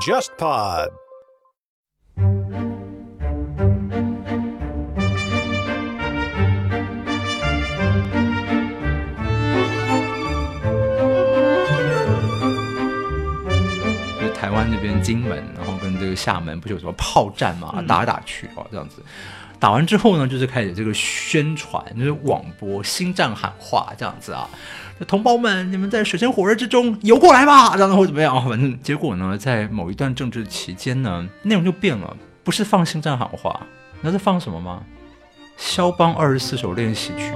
JustPod。就是台湾这边金门，然后跟这个厦门不是有什么炮战嘛，打来打去哦，这样子。打完之后呢，就是开始这个宣传，就是网播新战喊话这样子啊。同胞们，你们在水深火热之中游过来吧，这样子或怎么样？反正结果呢，在某一段政治期间呢，内容就变了，不是放新战喊话，那是放什么吗？肖邦二十四首练习曲。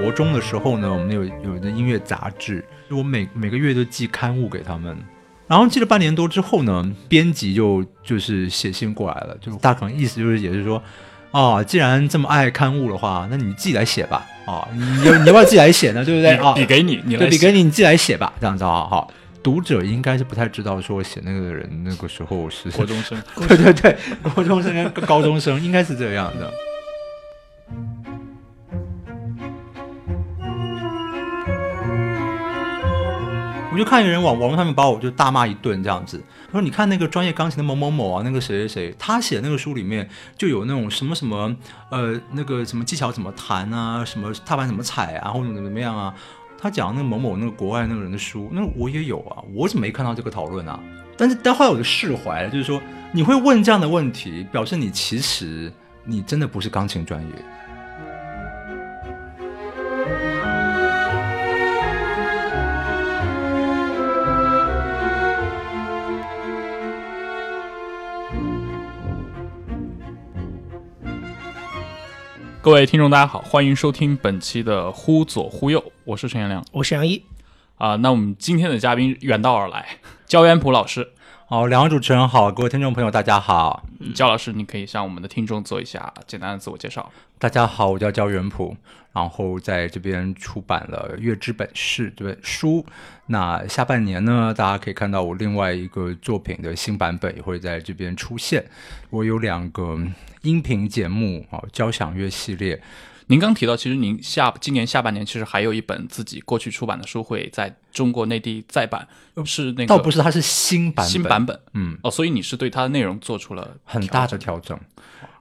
国中的时候呢，我们有有的音乐杂志，就我每每个月都寄刊物给他们。然后记了半年多之后呢，编辑就就是写信过来了，就是大可能意思就是也是说，哦，既然这么爱刊物的话，那你自己来写吧，啊，你要你要不要自己来写呢？对不对？啊，笔给你，你来笔给你，你自己来写吧，这样子啊，好。读者应该是不太知道说写那个的人那个时候是国中生。对对对，国中生跟高中生应该是这样的。我就看一个人网网络上面把我就大骂一顿这样子，他说：“你看那个专业钢琴的某某某啊，那个谁谁谁，他写那个书里面就有那种什么什么呃那个什么技巧怎么弹啊，什么踏板怎么踩啊，或者怎么怎么样啊。他讲那个某某那个国外那个人的书，那我也有啊，我怎么没看到这个讨论啊？但是但后来我就释怀了，就是说你会问这样的问题，表示你其实你真的不是钢琴专业。各位听众，大家好，欢迎收听本期的《忽左忽右》，我是陈彦良我是杨一，啊、那我们今天的嘉宾远道而来，焦元溥老师。好，两位主持人好，各位听众朋友大家好，焦老师，你可以向我们的听众做一下简单的自我介绍。大家好，我叫焦元溥，然后在这边出版了《月之本事》这本书。那下半年呢，大家可以看到我另外一个作品的新版本也会在这边出现。我有两个音频节目啊，交响乐系列，您刚提到，其实您下今年下半年其实还有一本自己过去出版的书会在中国内地再版，是那个倒不是它是新版本，新版本嗯，哦，所以你是对它的内容做出了很大的调整。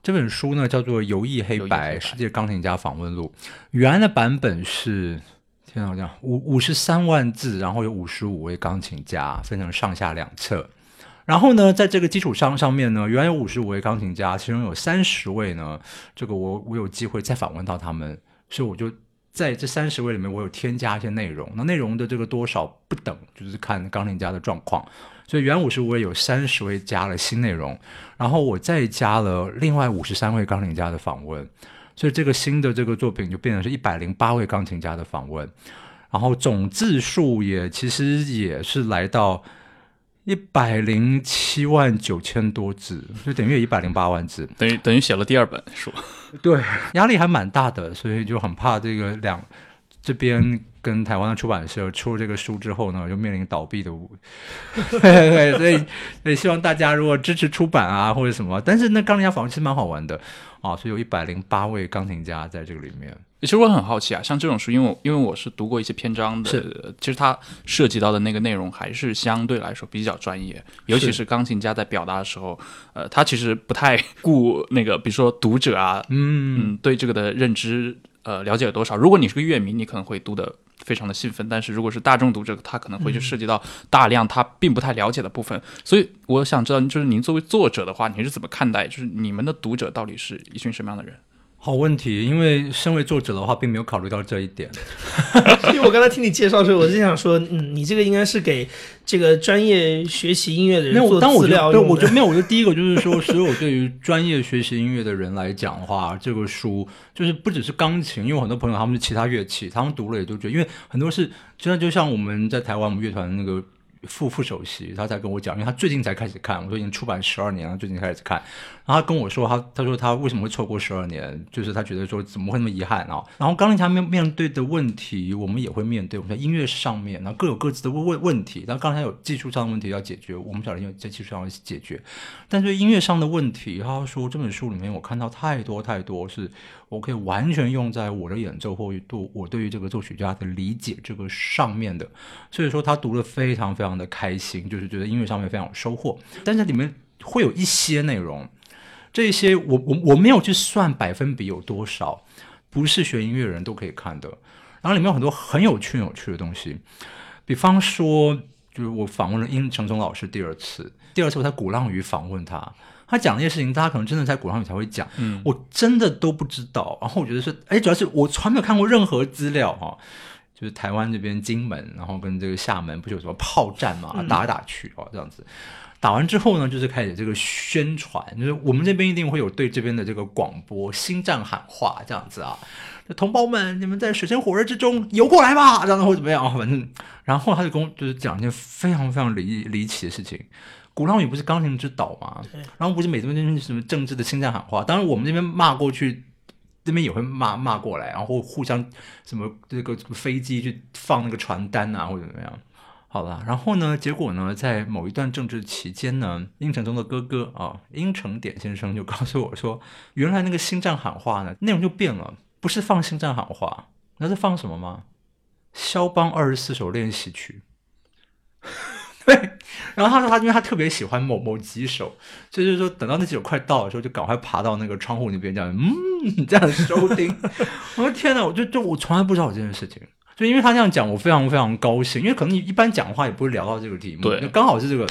这本书呢叫做《游艺黑白白世界钢琴家访问录》，原来的版本是天啊，好像五五十三万字，然后有五十五位钢琴家，分成上下两册。然后呢，在这个基础上上面呢，原来有五十五位钢琴家，其中有三十位呢，这个我我有机会再访问到他们，所以我就在这三十位里面，我有添加一些内容。那内容的这个多少不等，就是看钢琴家的状况。所以原五十五位有三十位加了新内容，然后我再加了另外五十三位钢琴家的访问，所以这个新的这个作品就变成是一百零八位钢琴家的访问，然后总字数也其实也是来到一百零七万九千多字，就等于有一百零八万字，等于等于写了第二本书。对，压力还蛮大的，所以就很怕这个两这边跟台湾的出版社出了这个书之后呢，就面临倒闭的无。对对，所以所以希望大家如果支持出版啊或者什么，但是那钢琴家访问其实蛮好玩的啊，所以有一百零八位钢琴家在这个里面。其实我很好奇啊，像这种书，因为我因为我是读过一些篇章的，是其实它涉及到的那个内容还是相对来说比较专业，尤其是是钢琴家在表达的时候，呃，他其实不太顾那个，比如说读者啊，嗯，嗯，对这个的认知呃了解有多少。如果你是个乐迷，你可能会读的非常的兴奋，但是如果是大众读者，他可能会去涉及到大量他并不太了解的部分。所以我想知道，就是您作为作者的话，你是怎么看待，就是你们的读者到底是一群什么样的人？好问题，因为身为作者的话，并没有考虑到这一点。因为我刚才听你介绍的时候，我就想说，嗯，你这个应该是给这个专业学习音乐的人做当我资觉得，对，料用的。我觉得没有，我觉得第一个就是说，所有对于专业学习音乐的人来讲的话，这个书就是不只是钢琴，因为我很多朋友他们是其他乐器，他们读了也都觉得，因为很多是真的，就像我们在台湾我们乐团那个副副首席，他才跟我讲，因为他最近才开始看，我说已经出版十二年了，最近开始看，然后他跟我说，他他说他为什么会错过十二年，就是他觉得说怎么会那么遗憾啊？然后钢琴家面面对的问题，我们也会面对，我们在音乐上面，然后各有各自的问问问题，然后刚才有技术上的问题要解决，我们晓得因为在技术上要解决，但是音乐上的问题，他说这本书里面我看到太多太多是。我可以完全用在我的演奏或对我对于这个作曲家的理解这个上面的，所以说他读的非常非常的开心，就是觉得音乐上面非常有收获。但是里面会有一些内容，这些我我我没有去算百分比有多少，不是学音乐人都可以看的。然后里面有很多很有趣有趣的东西，比方说，就是我访问了殷承宗老师第二次，第二次我在鼓浪屿访问他。他讲那些事情，大家可能真的在古上语才会讲，嗯，我真的都不知道。然后我觉得是，哎，主要是我从来没有看过任何资料哈，就是台湾这边金门，然后跟这个厦门不是有什么炮战嘛，打来打去哦，这样子。打完之后呢，就是开始这个宣传，就是我们这边一定会有对这边的这个广播新战喊话这样子啊，同胞们，你们在水深火热之中游过来吧，这样子或怎么样，反正，然后他就跟我就是讲一件非常非常离离奇的事情。鼓浪屿不是钢琴之岛吗？然后不是每这边什么政治的心战喊话，当然我们这边骂过去，那边也会骂骂过来，然后互相什么这个飞机去放那个传单啊，或者怎么样。好了，然后呢，结果呢，在某一段政治期间呢，殷承宗的哥哥啊，殷承典先生就告诉我说，原来那个心战喊话呢，内容就变了，不是放心战喊话，那是放什么吗？肖邦二十四首练习曲。对，然后他说他因为他特别喜欢某某几首，所以就是说等到那几首快到的时候，就赶快爬到那个窗户那边这样，嗯，这样收听。我说天哪，我就就我从来不知道这件事情，就因为他这样讲，我非常非常高兴，因为可能你一般讲话也不会聊到这个题目，对，刚好是这个。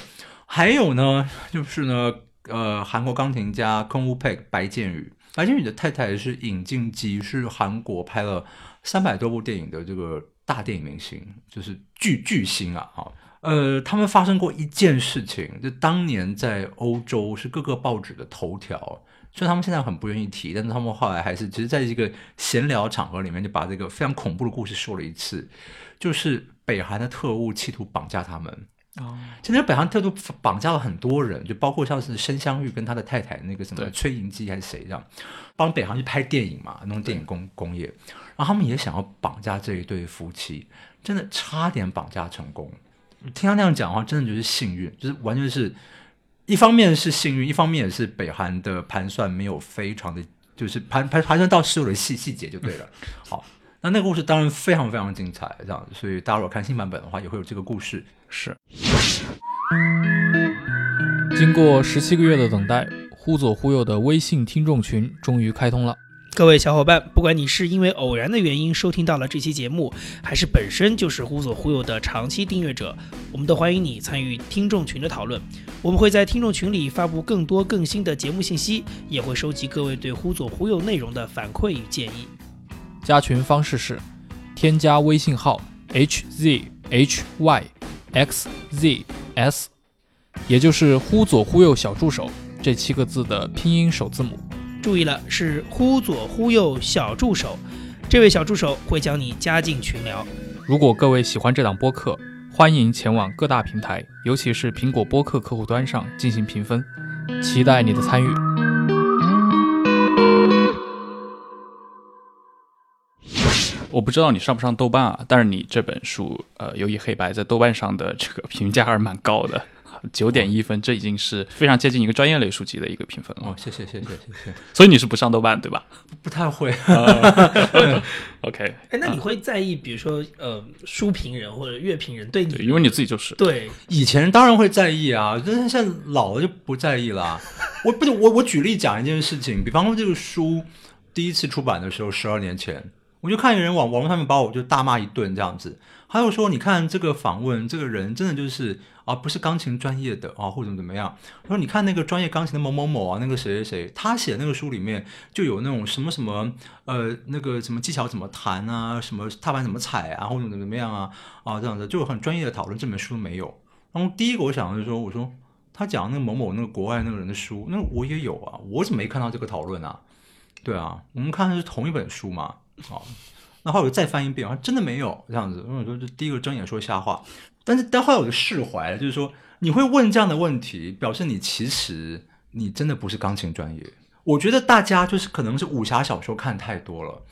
还有呢，就是呢，呃，韩国钢琴家空屋佩白建宇，白建宇的太太是尹静姬，是韩国拍了三百多部电影的这个大电影明星，就是巨巨星啊，哈。呃，他们发生过一件事情，就当年在欧洲是各个报纸的头条，所以他们现在很不愿意提，但是他们后来还是，只是在一个闲聊场合里面就把这个非常恐怖的故事说了一次，就是北韩的特务企图绑架他们。哦，其实北韩特务绑架了很多人，就包括像是申香玉跟他的太太那个什么崔银姬还是谁这样，帮北韩去拍电影嘛，弄电影工工业，然后他们也想要绑架这一对夫妻，真的差点绑架成功。听他那样讲的话，真的就是幸运，就是完全是一方面是幸运，一方面也是北韩的盘算没有非常的，就是盘盘盘算到所有的细细节就对了。好，那那个故事当然非常非常精彩，这样，所以大家如果看新版本的话，也会有这个故事。是。经过十七个月的等待，忽左忽右的微信听众群终于开通了。各位小伙伴，不管你是因为偶然的原因收听到了这期节目，还是本身就是忽左忽右的长期订阅者，我们都欢迎你参与听众群的讨论。我们会在听众群里发布更多更新的节目信息，也会收集各位对忽左忽右内容的反馈与建议。加群方式是添加微信号 h z h y x z s，也就是忽左忽右小助手这七个字的拼音首字母。注意了，是忽左忽右小助手，这位小助手会将你加进群聊。如果各位喜欢这档播客，欢迎前往各大平台，尤其是苹果播客客户端上进行评分，期待你的参与。我不知道你上不上豆瓣啊，但是你这本书，呃，《游艺黑白》在豆瓣上的这个评价还是蛮高的。九点一分，这已经是非常接近一个专业类书籍的一个评分了。哦，谢谢谢谢谢谢。所以你是不上豆瓣对吧？不太会。OK。哎，那你会在意，比如说呃，书评人或者乐评人对你？因为你自己就是对。以前当然会在意啊，但是现在老了就不在意了。我不是我我举例讲一件事情，比方说这个书第一次出版的时候，十二年前，我就看一个人网网络上面把我就大骂一顿这样子。他又说：“你看这个访问，这个人真的就是啊，不是钢琴专业的啊，或者怎么样。他说你看那个专业钢琴的某某某啊，那个谁谁谁，他写那个书里面就有那种什么什么呃，那个什么技巧怎么弹啊，什么踏板怎么踩啊，或者怎么怎么样啊啊这样子，就很专业的讨论。这本书没有。然后第一个我想的是说，我说他讲那个某某那个国外那个人的书，那我也有啊，我怎么没看到这个讨论啊？对啊，我们看的是同一本书嘛，啊。”那后来我再翻一遍，啊，真的没有这样子。我说这第一个睁眼说瞎话，但是但后来我就释怀了，就是说你会问这样的问题，表示你其实你真的不是钢琴专业。我觉得大家就是可能是武侠小说看太多了，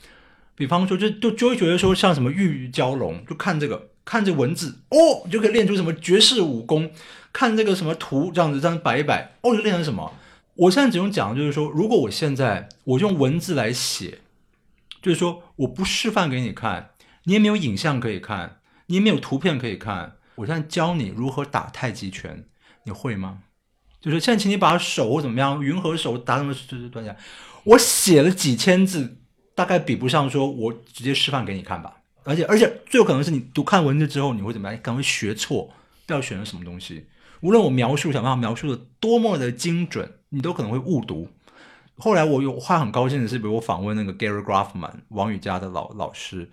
比方说就就就会觉得说像什么玉蛟龙，就看这个看这文字哦，就可以练出什么绝世武功。看这个什么图这样子这样摆一摆，哦，就练成什么？我现在只用讲，就是说，如果我现在我用文字来写，就是说我不示范给你看，你也没有影像可以看，你也没有图片可以看，我现在教你如何打太极拳，你会吗？就是现在，请你把手怎么样，云和手打什么就是断下。我写了几千字，大概比不上说我直接示范给你看吧。而且而且最有可能是你读看文字之后，你会怎么样？可能会学错，不知道选了什么东西。无论我描述想办法描述的多么的精准，你都可能会误读。后来我有话很高兴的是，比如我访问那个 Gary Grafman 王宇佳的老老师，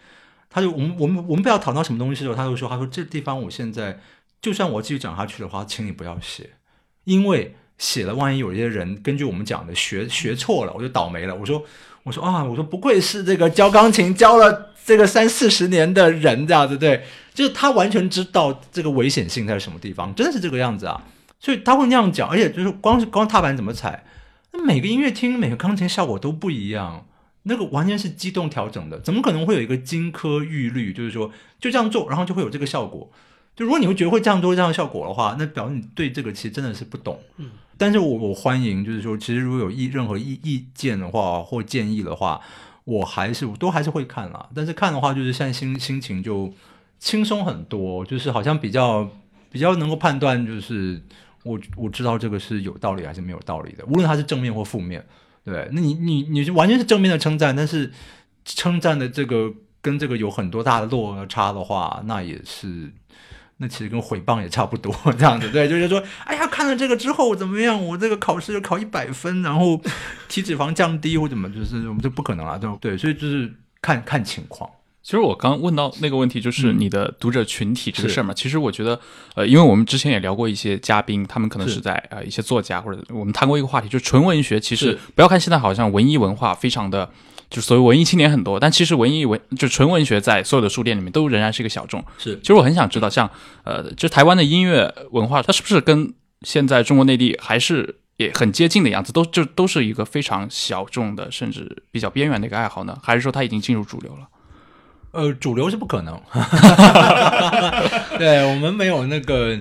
他就我们我们我们不要讨到什么东西的时候，他就说他说这地方我现在就算我继续讲下去的话，请你不要写，因为写了万一有一些人根据我们讲的学学错了，我就倒霉了。我说我说啊，我说不愧是这个教钢琴教了这个三四十年的人，这样子对。就是他完全知道这个危险性在什么地方，真的是这个样子啊，所以他会那样讲，而且就是光是光踏板怎么踩，那每个音乐厅每个钢琴效果都不一样，那个完全是机动调整的，怎么可能会有一个金科玉律？就是说就这样做，然后就会有这个效果。就如果你会觉得会这样做这样的效果的话，那表示你对这个其实真的是不懂。嗯，但是我我欢迎，就是说其实如果有意任何意意见的话或建议的话，我还是都还是会看啦。但是看的话，就是现在心心情就。轻松很多，就是好像比较比较能够判断，就是我我知道这个是有道理还是没有道理的，无论它是正面或负面，对，那你你你完全是正面的称赞，但是称赞的这个跟这个有很多大的落差的话，那也是，那其实跟毁谤也差不多这样子，对，就是说，哎呀，看了这个之后怎么样？我这个考试就考一百分，然后 体脂肪降低或怎么，就是我们这不可能啊，对对，所以就是看看情况。其实我刚问到那个问题，就是你的读者群体这个事儿嘛。其实我觉得，呃，因为我们之前也聊过一些嘉宾，他们可能是在呃一些作家或者我们谈过一个话题，就是纯文学。其实不要看现在好像文艺文化非常的，就所谓文艺青年很多，但其实文艺文就纯文学在所有的书店里面都仍然是一个小众。是，其实我很想知道，像呃，就台湾的音乐文化，它是不是跟现在中国内地还是也很接近的样子？都就都是一个非常小众的，甚至比较边缘的一个爱好呢？还是说它已经进入主流了？呃，主流是不可能，对我们没有那个，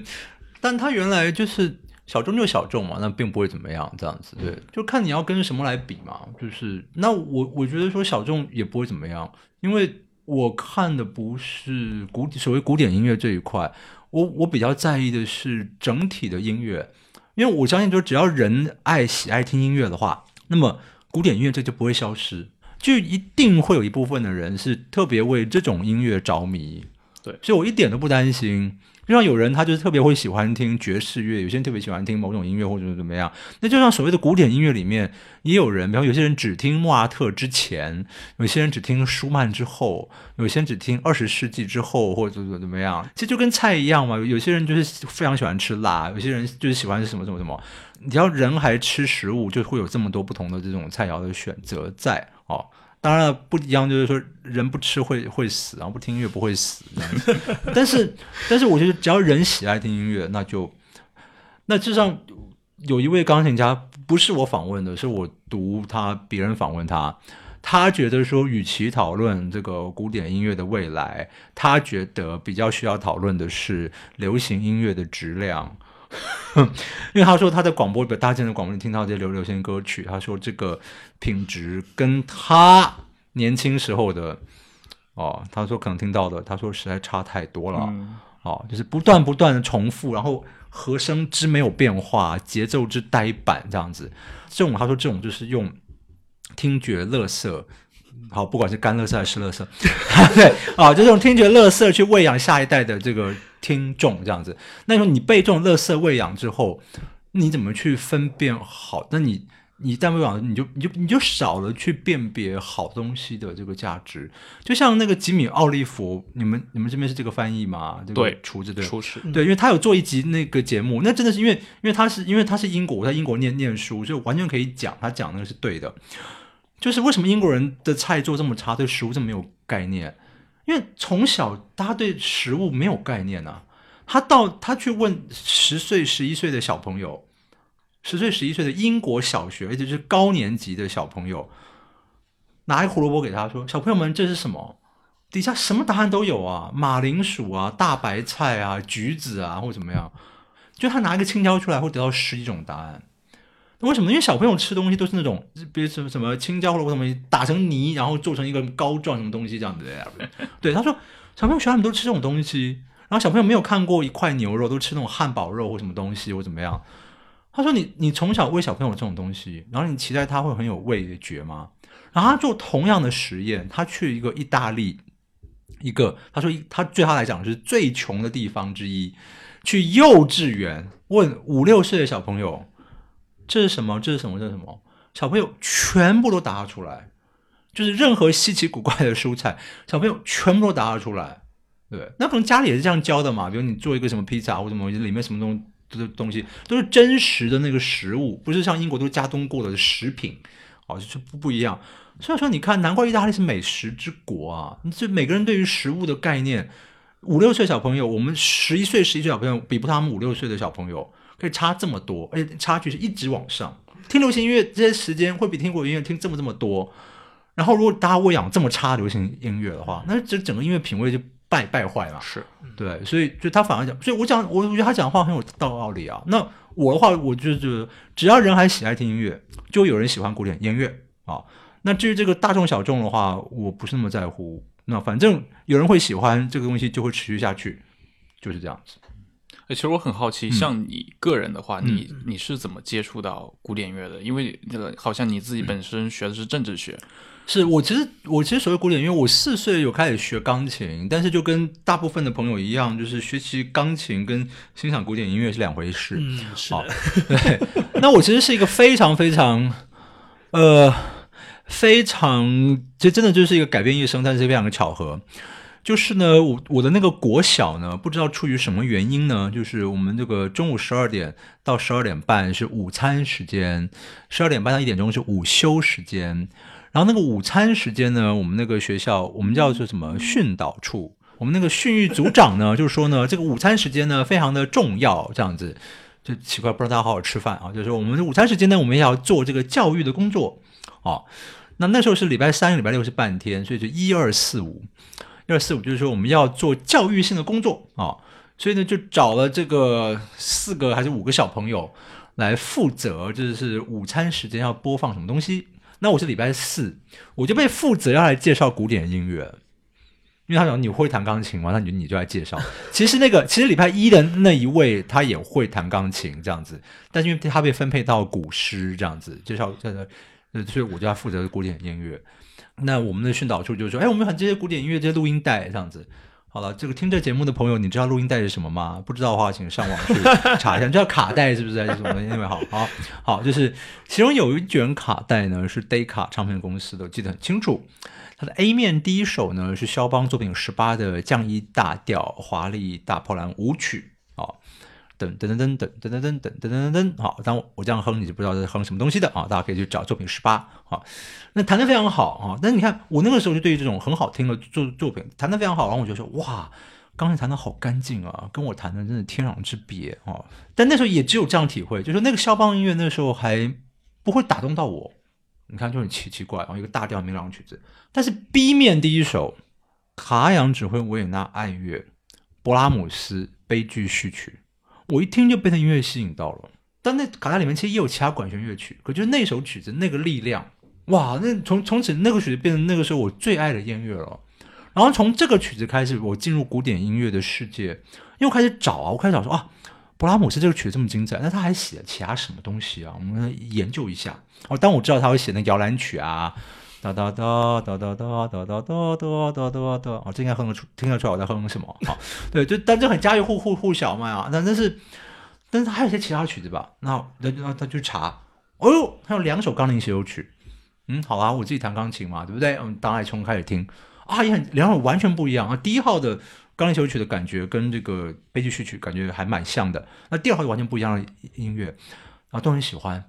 但他原来就是小众就小众嘛，那并不会怎么样，这样子，对，就看你要跟什么来比嘛，就是那我我觉得说小众也不会怎么样，因为我看的不是古所谓古典音乐这一块，我我比较在意的是整体的音乐，因为我相信，就只要人爱喜爱听音乐的话，那么古典音乐这就不会消失。就一定会有一部分的人是特别为这种音乐着迷，对，所以我一点都不担心。就像有人他就是特别会喜欢听爵士乐，有些人特别喜欢听某种音乐或者怎么样。那就像所谓的古典音乐里面，也有人，比方有些人只听莫扎特之前，有些人只听舒曼之后，有些人只听二十世纪之后或者怎么怎么样。其实就跟菜一样嘛，有些人就是非常喜欢吃辣，有些人就是喜欢什么什么什么。只要人还吃食物，就会有这么多不同的这种菜肴的选择在。哦，当然了，不一样就是说，人不吃会会死，然后不听音乐不会死。但是，但是我觉得只要人喜爱听音乐，那就那至少有一位钢琴家，不是我访问的，是我读他别人访问他，他觉得说，与其讨论这个古典音乐的未来，他觉得比较需要讨论的是流行音乐的质量。因为他说他在广播里，搭建的广播里听到这些流流行歌曲，他说这个品质跟他年轻时候的哦，他说可能听到的，他说实在差太多了。哦，就是不断不断的重复，然后和声之没有变化，节奏之呆板这样子。这种他说这种就是用听觉乐色，好，不管是干乐色还是乐色，对，啊，就这种听觉乐色去喂养下一代的这个。听众这样子，那时候你被这种乐色喂养之后，你怎么去分辨好？那你你在喂养，你就你就你就少了去辨别好东西的这个价值。就像那个吉米奥利弗，你们你们这边是这个翻译吗？对，厨子对，厨师对，因为他有做一集那个节目，那真的是因为因为他是因为他是英国，我在英国念念书，就完全可以讲他讲那个是对的。就是为什么英国人的菜做这么差，对食物这么没有概念？因为从小他对食物没有概念啊。他到他去问十岁、十一岁的小朋友，十岁、十一岁的英国小学，而且是高年级的小朋友，拿一胡萝卜给他说：“小朋友们，这是什么？”底下什么答案都有啊，马铃薯啊、大白菜啊、橘子啊，或怎么样。就他拿一个青椒出来，会得到十几种答案。为什么？因为小朋友吃东西都是那种，比如什么什么青椒或者什么打成泥，然后做成一个膏状什么东西这样子的。对，他说小朋友学校里面都吃这种东西，然后小朋友没有看过一块牛肉，都吃那种汉堡肉或什么东西或怎么样。他说你你从小喂小朋友这种东西，然后你期待他会很有味觉吗？然后他做同样的实验，他去一个意大利。一个，他说他对他来讲是最穷的地方之一，去幼稚园问五六岁的小朋友这是什么？这是什么？这是什么？小朋友全部都答出来，就是任何稀奇古怪的蔬菜，小朋友全部都答得出来。对，那可能家里也是这样教的嘛。比如你做一个什么披萨或者什么，里面什么东的东西都是真实的那个食物，不是像英国都加工过的食品，哦，就不不一样。所以说，你看，难怪意大利是美食之国啊！就每个人对于食物的概念，五六岁小朋友，我们十一岁、十一岁小朋友比不上他们五六岁的小朋友可以差这么多，而且差距是一直往上。听流行音乐这些时间会比听国音乐听这么这么多。然后，如果大家喂养这么差流行音乐的话，那这整个音乐品味就败败坏了。是对，所以就他反而讲，所以我讲，我我觉得他讲的话很有道理啊。那我的话，我就觉得只要人还喜爱听音乐，就有人喜欢古典音乐啊。那至于这个大众小众的话，我不是那么在乎。那反正有人会喜欢这个东西，就会持续下去，就是这样子。其实我很好奇，像你个人的话，你你是怎么接触到古典乐的？因为这个好像你自己本身学的是政治学。是我其实我其实所谓古典乐，我四岁有开始学钢琴，但是就跟大部分的朋友一样，就是学习钢琴跟欣赏古典音乐是两回事。嗯，是。对，那我其实是一个非常非常呃。非常，这真的就是一个改变一生，但是非常的巧合。就是呢，我我的那个国小呢，不知道出于什么原因呢。就是我们这个中午十二点到十二点半是午餐时间，十二点半到一点钟是午休时间。然后那个午餐时间呢，我们那个学校我们叫做什么训导处？我们那个训育组长呢，就是说呢，这个午餐时间呢非常的重要。这样子就奇怪，不知道大家好好吃饭啊。就是我们午餐时间呢，我们要做这个教育的工作啊。那那时候是礼拜三、礼拜六是半天，所以就一二四五。二四五就是说我们要做教育性的工作啊所以呢就找了这个四个还是五个小朋友来负责就是午餐时间要播放什么东西。那我是礼拜四我就被负责要来介绍古典音乐因为他讲你会弹钢琴吗？那你你就来介绍。其实那个其实礼拜一的那一位他也会弹钢琴这样子但是因为他被分配到古诗这样子介绍呃所以我就要负责古典音乐。那我们的训导处就说：“哎，我们很这些古典音乐，这些录音带这样子。好了，这个听这节目的朋友，你知道录音带是什么吗？不知道的话，请上网去查一下。你知道卡带是不是还是什么？因为好好 好，就是其中有一卷卡带呢，是 d 卡唱片公司的，我记得很清楚。它的 A 面第一首呢是肖邦作品十八的降一大调华丽大波兰舞曲。噔噔噔噔噔噔噔噔噔噔噔噔，好，当我这样哼，你就不知道在哼什么东西的啊！大家可以去找作品十八，好，那弹的非常好啊！但是你看，我那个时候就对于这种很好听的作作品弹的非常好，然后我就说哇，钢琴弹的好干净啊，跟我弹的真的天壤之别啊！但那时候也只有这样体会，就是那个肖邦音乐那时候还不会打动到我。你看就很奇奇怪，然后一个大调明朗曲子，但是 B 面第一首卡扬指挥维也纳爱乐勃拉姆斯悲剧序曲。我一听就被那音乐吸引到了，但那卡带里面其实也有其他管弦乐曲，可就那首曲子那个力量，哇！那从从此那个曲子变成那个时候我最爱的音乐了。然后从这个曲子开始，我进入古典音乐的世界，又开始找啊，我开始找说啊，勃拉姆斯这个曲子这么精彩，那他还写了其他什么东西啊？我们研究一下。哦，当我知道他会写那摇篮曲啊。哒哒哒哒哒哒哒哒哒哒哒哒哒，哦，这应该哼得出，听得出来我在哼什么？好，对，就但这很家喻户户户晓嘛啊，但但是，但是还有些其他曲子吧？那那那他去查，哦呦，还有两首钢琴协奏曲，嗯，好啊，我自己弹钢琴嘛，对不对？嗯，当爱从开始听啊，也很两首完全不一样啊。第一号的钢琴协奏曲的感觉跟这个悲剧序曲感觉还蛮像的，那第二号就完全不一样的音乐啊，都很喜欢。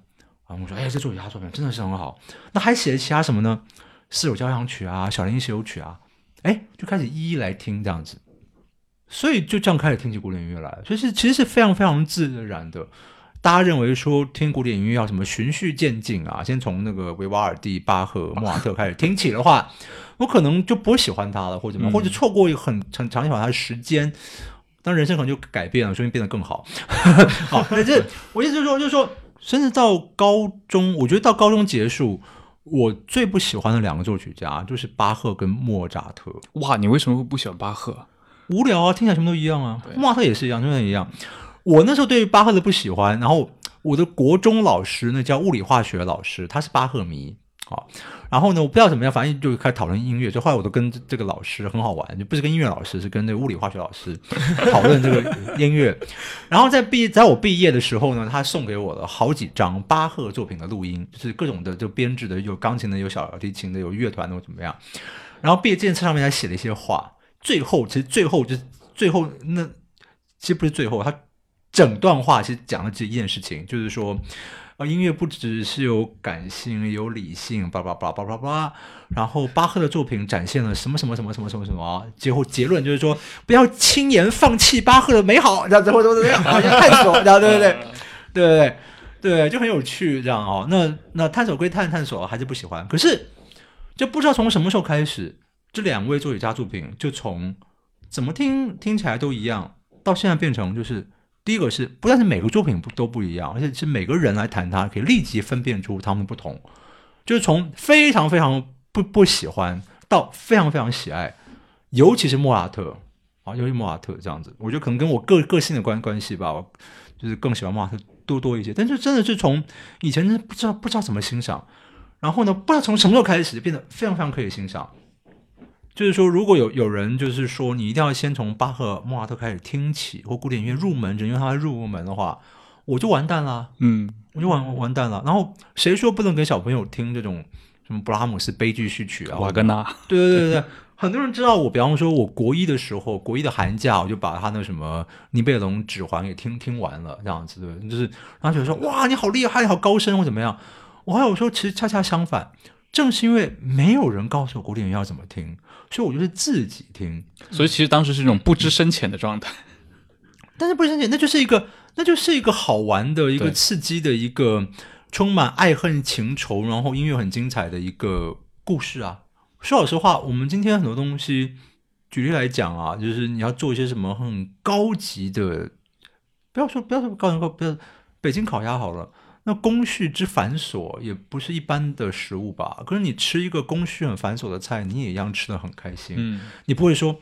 然后我说，哎，这作曲家作品真的是很好。那还写了其他什么呢？四首交响曲啊，小提琴协奏曲啊，哎，就开始一一来听这样子。所以就这样开始听起古典音乐来，所以是其实是非常非常自然的。大家认为说听古典音乐要什么循序渐进啊，先从那个维瓦尔第、巴赫、莫瓦特开始听起的话，我可能就不会喜欢他了，或者怎么，或者错过一个很很长一段的时间，当人生可能就改变了，说明变得更好。好，那这我意思就是说，就是说，甚至到高中，我觉得到高中结束，我最不喜欢的两个作曲家就是巴赫跟莫扎特。哇，你为什么会不喜欢巴赫？无聊啊，听起来什么都一样啊。莫扎特也是一样，真的一样。我那时候对巴赫的不喜欢，然后我的国中老师那叫物理化学老师，他是巴赫迷啊。然后呢，我不知道怎么样，反正就开始讨论音乐。就后来我都跟这个老师很好玩，就不是跟音乐老师，是跟那个物理化学老师讨论这个 音乐。然后在毕在我毕业的时候呢，他送给我了好几张巴赫作品的录音，就是各种的就编制的，有钢琴的，有小提琴的，有乐团的，怎么样。然后毕业纪念册上面还写了一些话。最后，其实最后就是最后那其实不是最后他。整段话其实讲了这一件事情，就是说，呃，音乐不只是有感性，有理性，叭叭叭叭叭叭。然后巴赫的作品展现了什么什么什么什么什么什么。最后结论就是说，不要轻言放弃巴赫的美好，然后怎么怎么怎么样，好像探索，对对对对对对，就很有趣，这样哦。那那探索归探探索，还是不喜欢。可是就不知道从什么时候开始，这两位作曲家作品就从怎么听听起来都一样，到现在变成就是。第一个是，不但是每个作品不都不一样，而且是每个人来谈它，可以立即分辨出他们不同。就是从非常非常不不喜欢到非常非常喜爱，尤其是莫拉特啊，尤其莫拉特这样子，我觉得可能跟我个个性的关关系吧，就是更喜欢莫拉特多多一些。但是真的是从以前不知道不知道怎么欣赏，然后呢，不知道从什么时候开始变得非常非常可以欣赏。就是说，如果有有人就是说，你一定要先从巴赫、莫扎特开始听起，或古典音乐入门，只因为他入门的话，我就完蛋了。嗯，我就完完蛋了。然后谁说不能给小朋友听这种什么布拉姆斯悲剧序曲啊？瓦格纳？对对对对，很多人知道我。比方说，我国一的时候，国一的寒假，我就把他那什么尼贝龙指环给听听完了，这样子对，就是然后觉得说哇，你好厉害，你好高深或怎么样。我还有说，其实恰恰相反。正是因为没有人告诉我古典乐要怎么听，所以我就是自己听。所以其实当时是一种不知深浅的状态。但是不知深浅，那就是一个，那就是一个好玩的一个刺激的一个充满爱恨情仇，然后音乐很精彩的一个故事啊。说老实话，我们今天很多东西，举例来讲啊，就是你要做一些什么很高级的，不要说不要说高级高，不要北京烤鸭好了。那工序之繁琐也不是一般的食物吧？可是你吃一个工序很繁琐的菜，你也一样吃的很开心。嗯，你不会说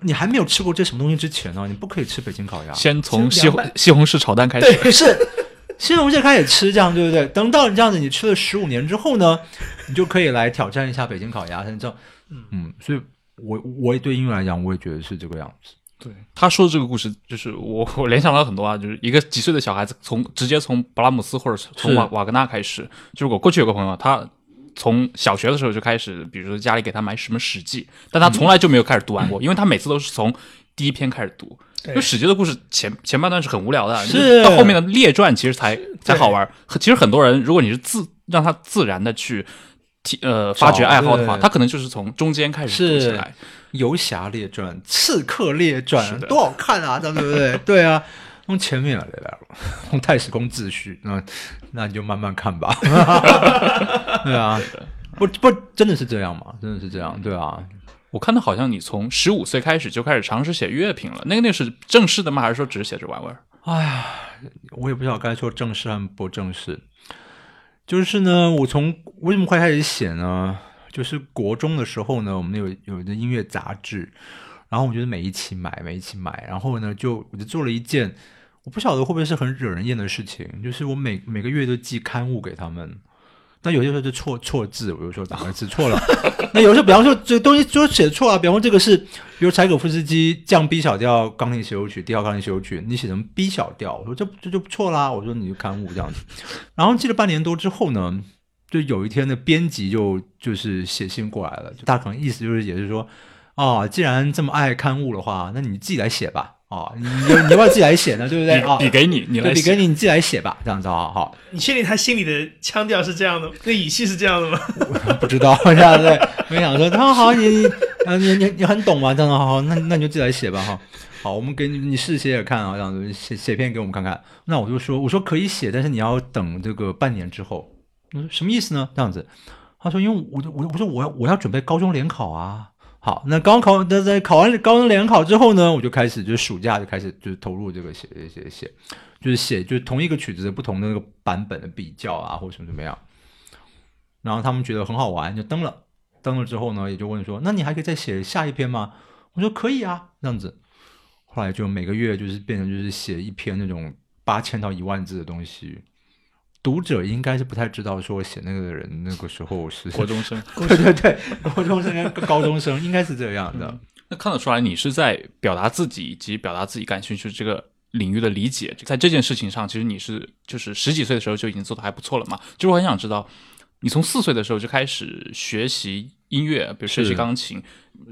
你还没有吃过这什么东西之前呢？你不可以吃北京烤鸭，先从西红西红柿炒蛋开始。对，是西红柿开始吃，这样对不对？等到你这样子，你吃了十五年之后呢，你就可以来挑战一下北京烤鸭。你知道，嗯，所以我我也对音乐来讲，我也觉得是这个样子。对他说的这个故事，就是我 我联想到很多啊，就是一个几岁的小孩子，从直接从布拉姆斯或者从瓦瓦格纳开始。就是我过去有个朋友，他从小学的时候就开始，比如说家里给他买什么《史记》，但他从来就没有开始读完过，因为他每次都是从第一篇开始读。因为《史记》的故事前前半段是很无聊的，是到后面的列传其实才才好玩。其实很多人，如果你是自让他自然的去。呃，发掘爱好的话，他可能就是从中间开始读起来，《游侠列传》《刺客列传》多好看啊，对不对？对啊，从前面来了，从太史公自序，那那你就慢慢看吧。对啊，不不，真的是这样吗？真的是这样？对啊，我看到好像你从十五岁开始就开始尝试写乐评了，那个那是正式的吗？还是说只是写着玩玩？哎呀，我也不知道该说正式还是不正式。就是呢，我从为什么会开始写呢？就是国中的时候呢，我们有有一个音乐杂志，然后我觉得每一期买，每一期买，然后呢，就我就做了一件，我不晓得会不会是很惹人厌的事情，就是我每每个月都寄刊物给他们。那有些时候就错错字，我有时候打个字错了。那有时候，比方说这东西就写错啊，比方说这个是，比如柴可夫斯基降 B 小调钢琴协奏曲第二钢琴协奏曲，你写成 B 小调，我说这这就错啦。我说你就刊物这样子。然后记了半年多之后呢，就有一天的编辑就就是写信过来了，就大可能意思就是也是说，啊，既然这么爱刊物的话，那你自己来写吧。啊，你你要不要自己来写呢？对不对？啊，笔给你，你来笔给你，你自己来写吧，这样子啊，好，你确定他心里的腔调是这样的，那语气是这样的吗？不知道 这样对，我想说，他说好，你你呃你你你很懂吗？这样子好好，那那你就自己来写吧哈。好，我们给你你试写写看啊，这样子写写篇给我们看看。那我就说，我说可以写，但是你要等这个半年之后。我说什么意思呢？这样子，他说因为我我我说我要我要准备高中联考啊。好，那高考那在考完高中联考之后呢，我就开始就是暑假就开始就是投入这个写写写，就是写就是同一个曲子不同的那个版本的比较啊，或者什么怎么样。然后他们觉得很好玩，就登了。登了之后呢，也就问说，那你还可以再写下一篇吗？我说可以啊，这样子。后来就每个月就是变成就是写一篇那种八千到一万字的东西。读者应该是不太知道，说我写那个的人那个时候是 国中生，对对对，国中生跟高中生应该是这样的。那看得出来，你是在表达自己以及表达自己感兴趣这个领域的理解，在这件事情上，其实你是就是十几岁的时候就已经做的还不错了嘛。就是我很想知道，你从四岁的时候就开始学习音乐，比如学习钢琴。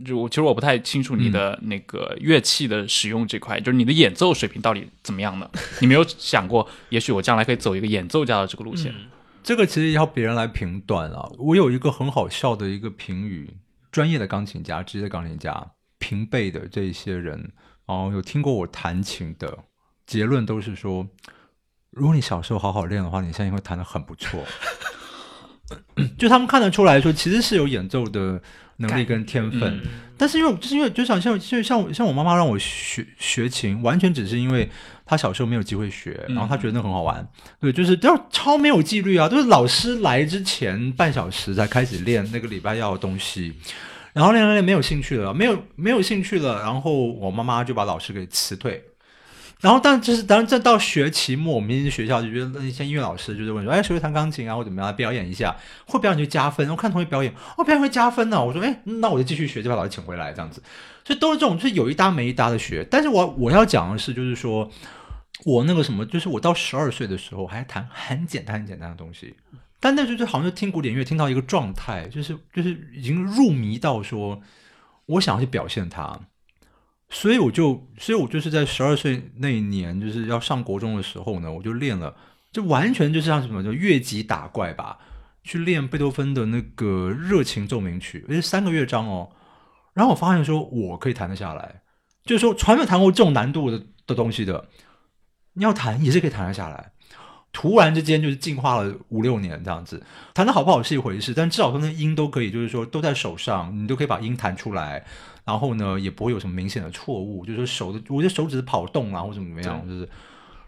就我其实我不太清楚你的那个乐器的使用这块，就是你的演奏水平到底怎么样呢？你没有想过，也许我将来可以走一个演奏家的这个路线？这个其实要别人来评断啊。我有一个很好笑的一个评语，专业的钢琴家、职业钢琴家平辈的这些人，然后有听过我弹琴的结论都是说，如果你小时候好好练的话，你现在会弹得很不错。就他们看得出来说，其实是有演奏的。能力跟天分，但是因为就是因为就想像就像像我妈妈让我学学琴，完全只是因为她小时候没有机会学，然后她觉得那很好玩。对，就是都要超没有纪律啊，都是老师来之前半小时才开始练那个礼拜要的东西，然后练练练没有兴趣了，没有没有兴趣了，然后我妈妈就把老师给辞退。然后，但就是，当然，这到学期末，我们学校就觉得那些音乐老师就是问说：“哎，谁会弹钢琴啊？或怎么样？表演一下，会表演就加分。我看同学表演，哦，表演会加分呢。我说：哎，那我就继续学，就把老师请回来，这样子。所以都是这种，就是有一搭没一搭的学。但是我我要讲的是，就是说我那个什么，就是我到十二岁的时候还弹很简单很简单的东西，但那时候就好像就听古典乐听到一个状态，就是就是已经入迷到说，我想要去表现它。所以我就，所以我就是在十二岁那一年，就是要上国中的时候呢，我就练了，就完全就是像什么，叫越级打怪吧，去练贝多芬的那个热情奏鸣曲，而且三个乐章哦。然后我发现说，我可以弹得下来，就是说，从来没有弹过这种难度的的东西的，你要弹也是可以弹得下来。突然之间就是进化了五六年这样子，弹的好不好是一回事，但至少说那音都可以，就是说都在手上，你都可以把音弹出来。然后呢，也不会有什么明显的错误，就是手的，我的手指跑动啊，或者怎么样，就是，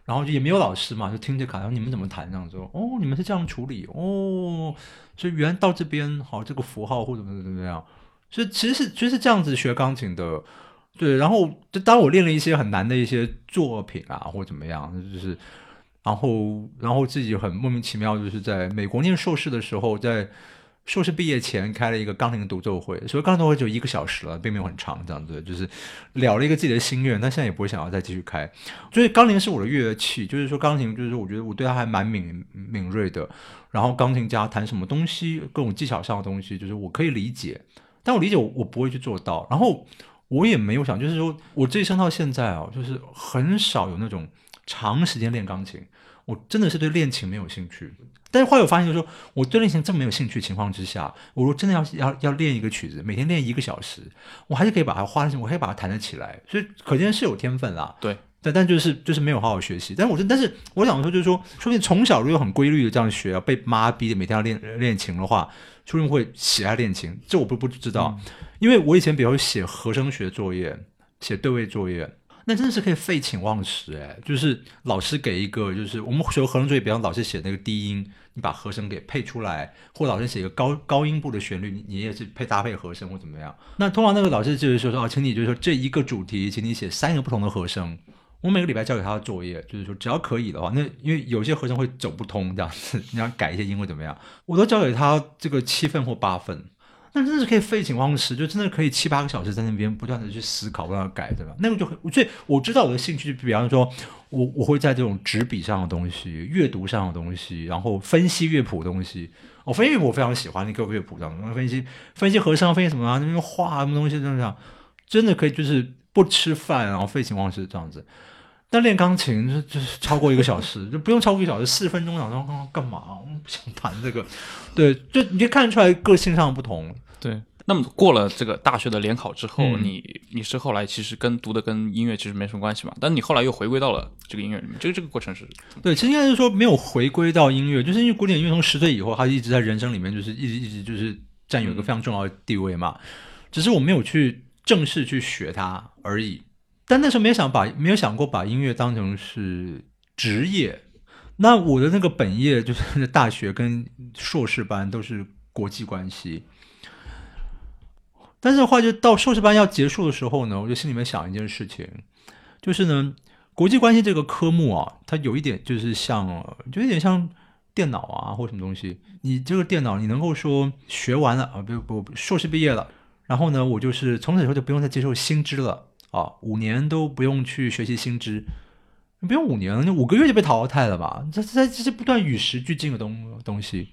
然后也没有老师嘛，就听着卡，然后你们怎么弹这样子？哦，你们是这样处理哦，所以原来到这边好，这个符号或者怎么怎么样，所以其实是其实是这样子学钢琴的，对。然后就当我练了一些很难的一些作品啊，或者怎么样，就是，然后然后自己很莫名其妙，就是在美国念硕士的时候，在。硕士毕业前开了一个钢琴独奏会，所以钢琴独奏会就一个小时了，并没有很长，这样子就是了了一个自己的心愿，但现在也不会想要再继续开。所以钢琴是我的乐器，就是说钢琴就是我觉得我对它还蛮敏敏锐的。然后钢琴家弹什么东西，各种技巧上的东西，就是我可以理解，但我理解我不会去做到。然后我也没有想，就是说我这一生到现在啊，就是很少有那种长时间练钢琴。我真的是对练琴没有兴趣，但是后来我发现，就是说我对练琴这么没有兴趣情况之下，我如果真的要要要练一个曲子，每天练一个小时，我还是可以把它花，我可以把它弹得起来，所以可见是有天分啦。对，但但就是就是没有好好学习。但是我说，但是我想说，就是说，说不定从小如果很规律的这样学，被妈逼的每天要练练琴的话，说不定会喜爱练琴。这我不不知道，因为我以前比如写和声学作业，写对位作业。那真的是可以废寝忘食哎，就是老师给一个，就是我们学和声作业，比方老师写那个低音，你把和声给配出来，或老师写一个高高音部的旋律，你也是配搭配和声或怎么样。那通常那个老师就是说说哦，请你就是说这一个主题，请你写三个不同的和声。我每个礼拜交给他的作业就是说，只要可以的话，那因为有些和声会走不通这样子，你要改一些音或怎么样，我都交给他这个七份或八份。那真的是可以废寝忘食，就真的可以七八个小时在那边不断的去思考，不断的改，对吧？那个就很，所以我知道我的兴趣，比方说，我我会在这种纸笔上的东西、阅读上的东西，然后分析乐谱的东西。我分析乐谱我非常喜欢，那个乐谱上，分析分析和声，分析什么啊？那边画什么东西这样，真的可以就是不吃饭，然后废寝忘食这样子。但练钢琴就就是超过一个小时，就不用超过一个小时，四十分钟，想说刚刚干嘛？我不想弹这个。对，就你就看得出来个性上的不同。对。那么过了这个大学的联考之后，嗯你你是后来其实跟读的跟音乐其实没什么关系嘛，但你后来又回归到了这个音乐里面，这个这个过程是对，其实应该是说没有回归到音乐，就是因为古典音乐从十岁以后，它一直在人生里面，就是一直一直就是占有一个非常重要的地位嘛。只是我没有去正式去学它而已。但那时候没想把没有想过把音乐当成是职业。那我的那个本业 就是大学跟硕士班都是国际关系，但是的话，就到硕士班要结束的时候呢，我就心里面想一件事情，就是呢，国际关系这个科目啊，它有一点就是像，就有点像电脑啊或什么东西。你这个电脑，你能够说学完了啊，不不，硕士毕业了，然后呢，我就是从此以后就不用再接受新知了啊，五年都不用去学习新知，不用五年了，你五个月就被淘汰了吧？这这这是不断与时俱进的东东西。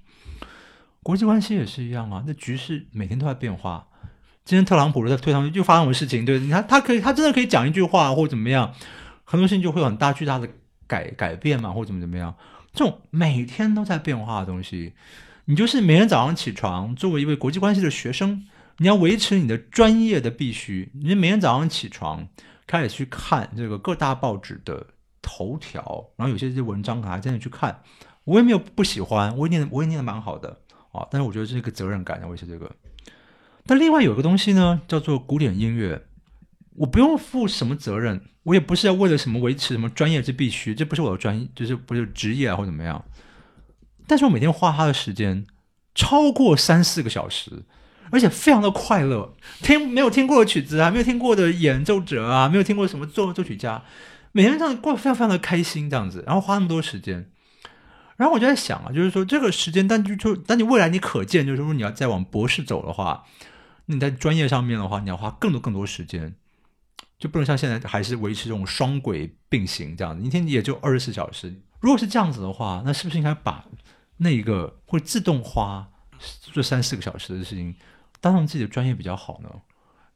国际关系也是一样啊，那局势每天都在变化。今天特朗普在推上去又发生什么事情？对，你看他可以，他真的可以讲一句话或者怎么样，很多事情就会有很大巨大的改改变嘛，或怎么怎么样。这种每天都在变化的东西，你就是每天早上起床，作为一位国际关系的学生，你要维持你的专业的必须。你每天早上起床开始去看这个各大报纸的头条，然后有些这些文章还真的去看。我也没有不喜欢，我也念我也念的蛮好的啊，但是我觉得这是一个责任感，要维持这个。但另外有一个东西呢，叫做古典音乐，我不用负什么责任，我也不是要为了什么维持什么专业之必须，这不是我的专业，就是不是职业啊或怎么样。但是我每天花他的时间超过三四个小时，而且非常的快乐。听没有听过的曲子啊，没有听过的演奏者啊，没有听过什么作作曲家，每天这样过非常非常的开心，这样子，然后花那么多时间。然后我就在想啊，就是说这个时间，但就就但你未来你可见，就是说你要再往博士走的话，你在专业上面的话，你要花更多更多时间，就不能像现在还是维持这种双轨并行这样子，一天也就二十四小时。如果是这样子的话，那是不是应该把那一个会自动花这三四个小时的事情当然自己的专业比较好呢？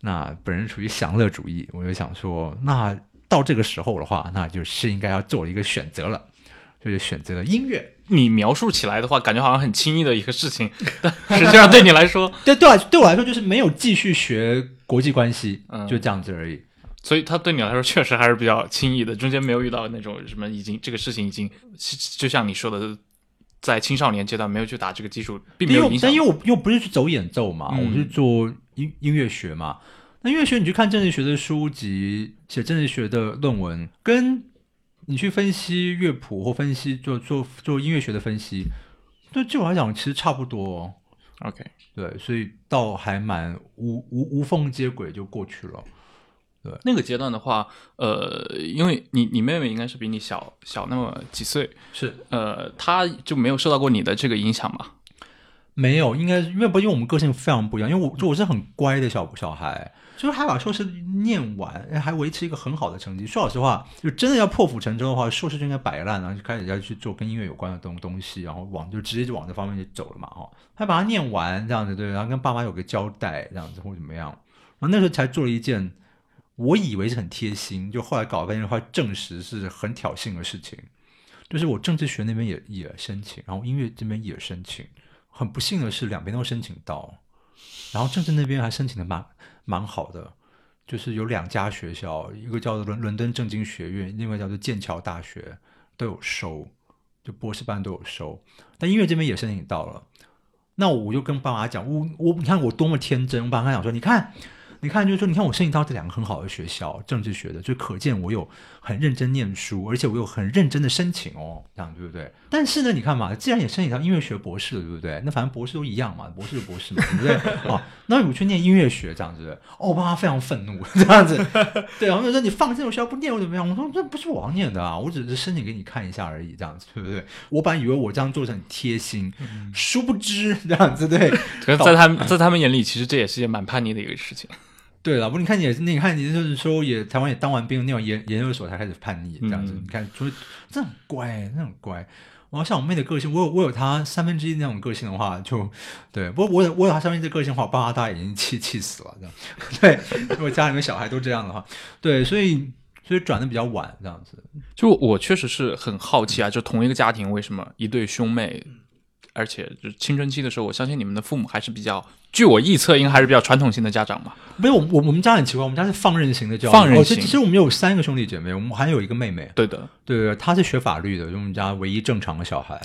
那本人属于享乐主义，我就想说，那到这个时候的话，那就是应该要做一个选择了，就是选择了音乐。你描述起来的话，感觉好像很轻易的一个事情，但 实际上对你来说，对对我对我来说，就是没有继续学国际关系，嗯就这样子而已。所以他对你来说确实还是比较轻易的，中间没有遇到那种什么已经这个事情已经，就像你说的，在青少年阶段没有去打这个基础，并没有影响但因为我又不是去走演奏嘛，嗯我是做音音乐学嘛。那音乐学你去看政治学的书籍，写政治学的论文，跟你去分析乐谱或分析做做做音乐学的分析，对就我来讲其实差不多、哦。OK，对，所以倒还蛮无无无缝接轨就过去了。那个阶段的话，呃，因为你你妹妹应该是比你小小那么几岁，是呃，她就没有受到过你的这个影响嘛？没有，应该是因为不因为我们个性非常不一样，因为我就我是很乖的小小孩，就是还把硕士念完，还维持一个很好的成绩。说老实话，就真的要破釜沉舟的话，硕士就应该摆烂，然后就开始要去做跟音乐有关的东东西，然后往就直接就往这方面就走了嘛，哦，还把它念完这样子，对，然后跟爸妈有个交代这样子或怎么样，然后那时候才做了一件我以为是很贴心，就后来搞半天的话证实是很挑衅的事情，就是我政治学那边也也申请，然后音乐这边也申请。很不幸的是，两边都申请到，然后政治那边还申请的蛮蛮好的，就是有两家学校，一个叫做伦伦敦政经学院，另外叫做剑桥大学都有收，就博士班都有收，但音乐这边也申请到了。那我就跟爸妈讲，我我你看我多么天真，我爸妈讲说，你看。你看，就是说，你看我申请到这两个很好的学校，政治学的，就可见我有很认真念书，而且我有很认真的申请哦，这样对不对？但是呢，你看嘛，既然也申请到音乐学博士了，对不对？那反正博士都一样嘛，博士就博士嘛，对不对？哦，那我去念音乐学，这样子，哦，我爸妈非常愤怒，这样子，对，然后就说你放这种学校不念我怎么样？我说这不是我要念的啊，我只是申请给你看一下而已，这样子，对不对？我本来以为我这样做是很贴心，殊不知这样子，对。可是在他们在他们眼里，其实这也是一件蛮叛逆的一个事情。对了，不，你看你也是，你看你就是说也台湾也当完兵，那种研研究所才开始叛逆这样子。嗯你看，所以这很乖，那很乖。我要像我妹的个性，我有我有她三分之一那种个性的话，就对。不过我有我有她三分之一的个性的话，我爸妈大概已经气气死了，这样。对，如果家里面小孩都这样的话，对，所以所以转的比较晚，这样子。就我确实是很好奇啊，就同一个家庭为什么一对兄妹，而且就青春期的时候，我相信你们的父母还是比较，据我臆测，应该还是比较传统性的家长吧。没有，我我我们家很奇怪，我们家是放任型的教育。放任型哦其其实我们有三个兄弟姐妹，我们还有一个妹妹。对的，对对，她是学法律的，就我们家唯一正常的小孩。